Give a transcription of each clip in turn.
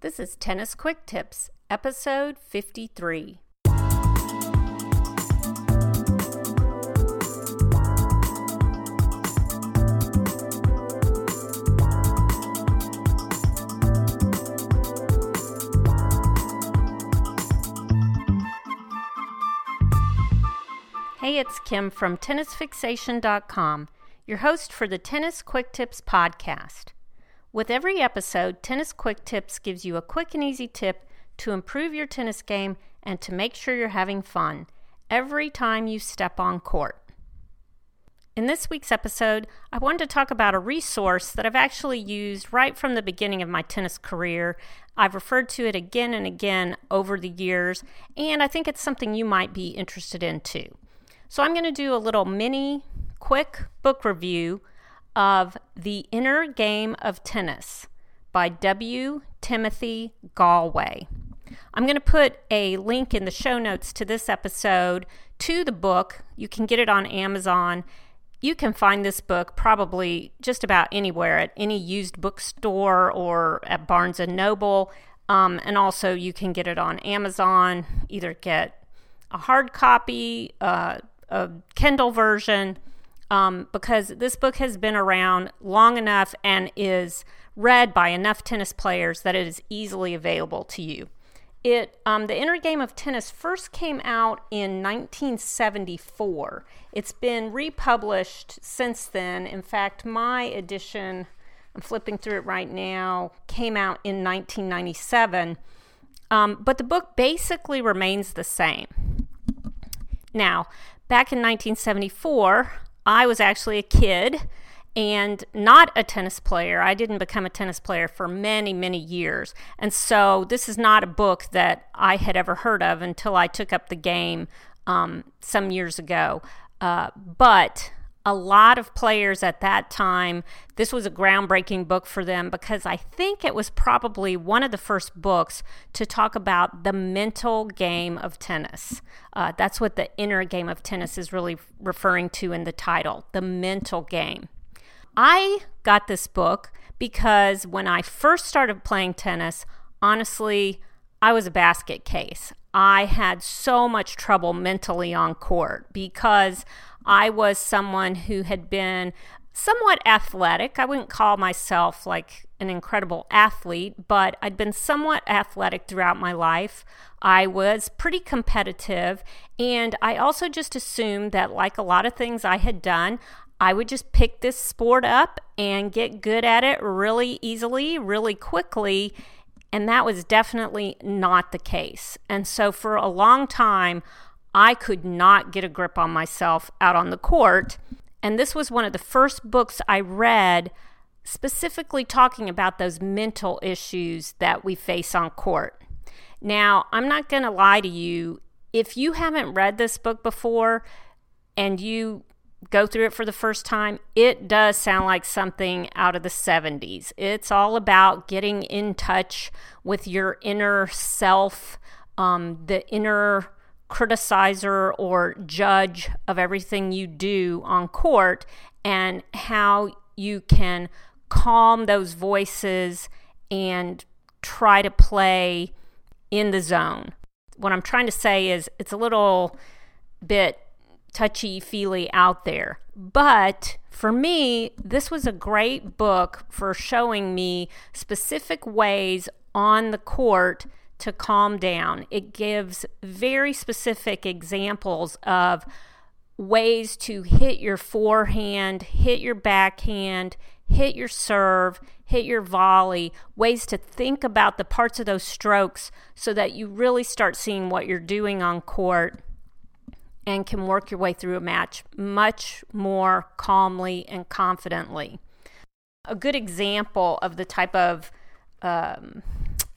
This is Tennis Quick Tips, episode 53. Hey, it's Kim from TennisFixation.com, your host for the Tennis Quick Tips podcast. With every episode, Tennis Quick Tips gives you a quick and easy tip to improve your tennis game and to make sure you're having fun every time you step on court. In this week's episode, I wanted to talk about a resource that I've actually used right from the beginning of my tennis career. I've referred to it again and again over the years, and I think it's something you might be interested in too. So I'm going to do a little mini, quick book review of The Inner Game of Tennis by W. Timothy Gallwey. I'm going to put a link in the show notes to this episode to the book. You can get it on Amazon. You can find this book probably just about anywhere at any used bookstore or at Barnes and Noble. Um, and also, you can get it on Amazon. Either get a hard copy, uh, a Kindle version, um, because this book has been around long enough and is read by enough tennis players that it is easily available to you. It, um, the Inner Game of Tennis first came out in 1974. It's been republished since then. In fact, my edition, I'm flipping through it right now, came out in 1997. Um, but the book basically remains the same. Now, back in 1974, I was actually a kid and not a tennis player. I didn't become a tennis player for many, many years. And so this is not a book that I had ever heard of until I took up the game um, some years ago. Uh, but a lot of players at that time, this was a groundbreaking book for them because I think it was probably one of the first books to talk about the mental game of tennis. Uh, that's what the inner game of tennis is really referring to in the title the mental game. I got this book because when I first started playing tennis, honestly, I was a basket case. I had so much trouble mentally on court because I was someone who had been somewhat athletic. I wouldn't call myself like an incredible athlete, but I'd been somewhat athletic throughout my life. I was pretty competitive, and I also just assumed that, like a lot of things I had done, I would just pick this sport up and get good at it really easily, really quickly. And that was definitely not the case. And so for a long time, I could not get a grip on myself out on the court. And this was one of the first books I read specifically talking about those mental issues that we face on court. Now, I'm not going to lie to you. If you haven't read this book before and you go through it for the first time, it does sound like something out of the 70s. It's all about getting in touch with your inner self, um, the inner criticizer or judge of everything you do on court and how you can calm those voices and try to play in the zone. What I'm trying to say is it's a little bit touchy feely out there. But for me, this was a great book for showing me specific ways on the court to calm down. It gives very specific examples of ways to hit your forehand, hit your backhand, hit your serve, hit your volley, ways to think about the parts of those strokes so that you really start seeing what you're doing on court and can work your way through a match much more calmly and confidently. A good example of the type of um,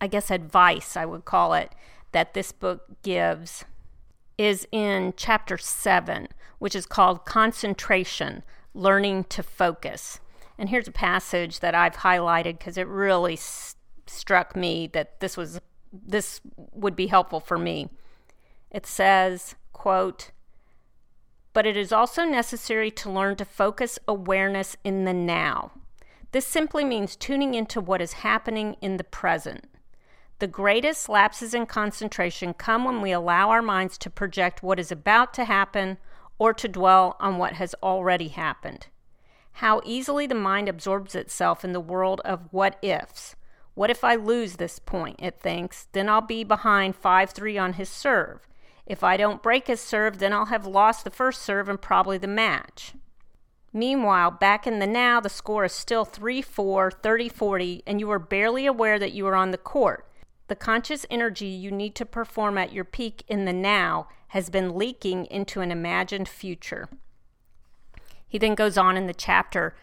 I guess, advice, I would call it, that this book gives is in chapter seven, which is called Concentration Learning to Focus. And here's a passage that I've highlighted because it really struck me that this was this would be helpful for me. It says, quote, but it is also necessary to learn to focus awareness in the now. This simply means tuning into what is happening in the present. The greatest lapses in concentration come when we allow our minds to project what is about to happen or to dwell on what has already happened. How easily the mind absorbs itself in the world of what ifs. What if I lose this point? It thinks. Then I'll be behind 5 3 on his serve. If I don't break his serve, then I'll have lost the first serve and probably the match. Meanwhile, back in the now, the score is still 3 4, 30 40, and you are barely aware that you are on the court. The conscious energy you need to perform at your peak in the now has been leaking into an imagined future. He then goes on in the chapter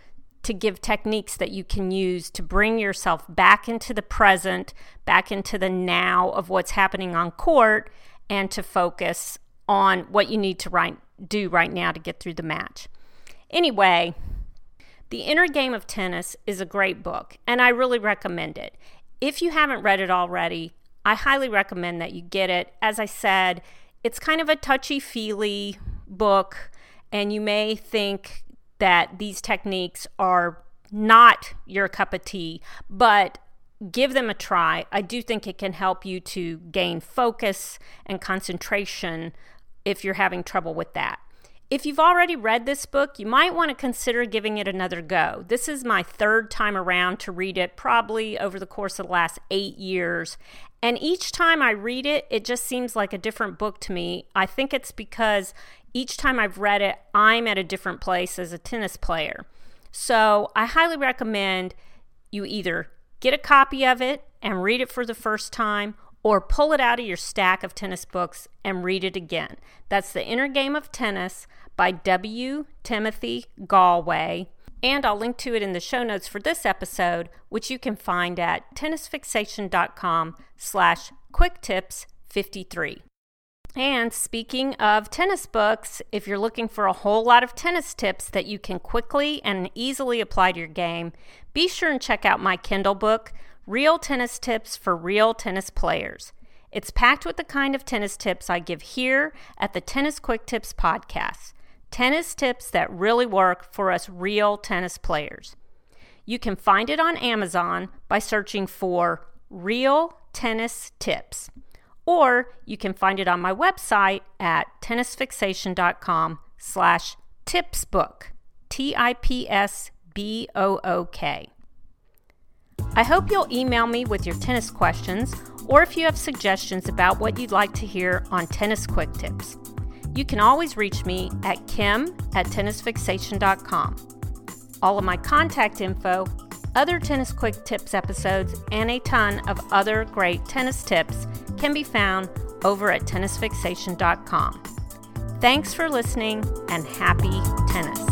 to give techniques that you can use to bring yourself back into the present, back into the now of what's happening on court, and to focus on what you need to right, do right now to get through the match. Anyway, The Inner Game of Tennis is a great book, and I really recommend it. If you haven't read it already, I highly recommend that you get it. As I said, it's kind of a touchy feely book, and you may think that these techniques are not your cup of tea, but give them a try. I do think it can help you to gain focus and concentration if you're having trouble with that. If you've already read this book, you might want to consider giving it another go. This is my third time around to read it, probably over the course of the last eight years. And each time I read it, it just seems like a different book to me. I think it's because each time I've read it, I'm at a different place as a tennis player. So I highly recommend you either get a copy of it and read it for the first time or pull it out of your stack of tennis books and read it again. That's The Inner Game of Tennis by W. Timothy Gallwey. And I'll link to it in the show notes for this episode, which you can find at tennisfixation.com slash quicktips53. And speaking of tennis books, if you're looking for a whole lot of tennis tips that you can quickly and easily apply to your game, be sure and check out my Kindle book, Real Tennis Tips for Real Tennis Players. It's packed with the kind of tennis tips I give here at the Tennis Quick Tips podcast. Tennis tips that really work for us real tennis players. You can find it on Amazon by searching for Real Tennis Tips, or you can find it on my website at tennisfixation.com slash tipsbook, T-I-P-S-B-O-O-K. I hope you'll email me with your tennis questions or if you have suggestions about what you'd like to hear on Tennis Quick Tips. You can always reach me at kim at tennisfixation.com. All of my contact info, other Tennis Quick Tips episodes, and a ton of other great tennis tips can be found over at tennisfixation.com. Thanks for listening and happy tennis.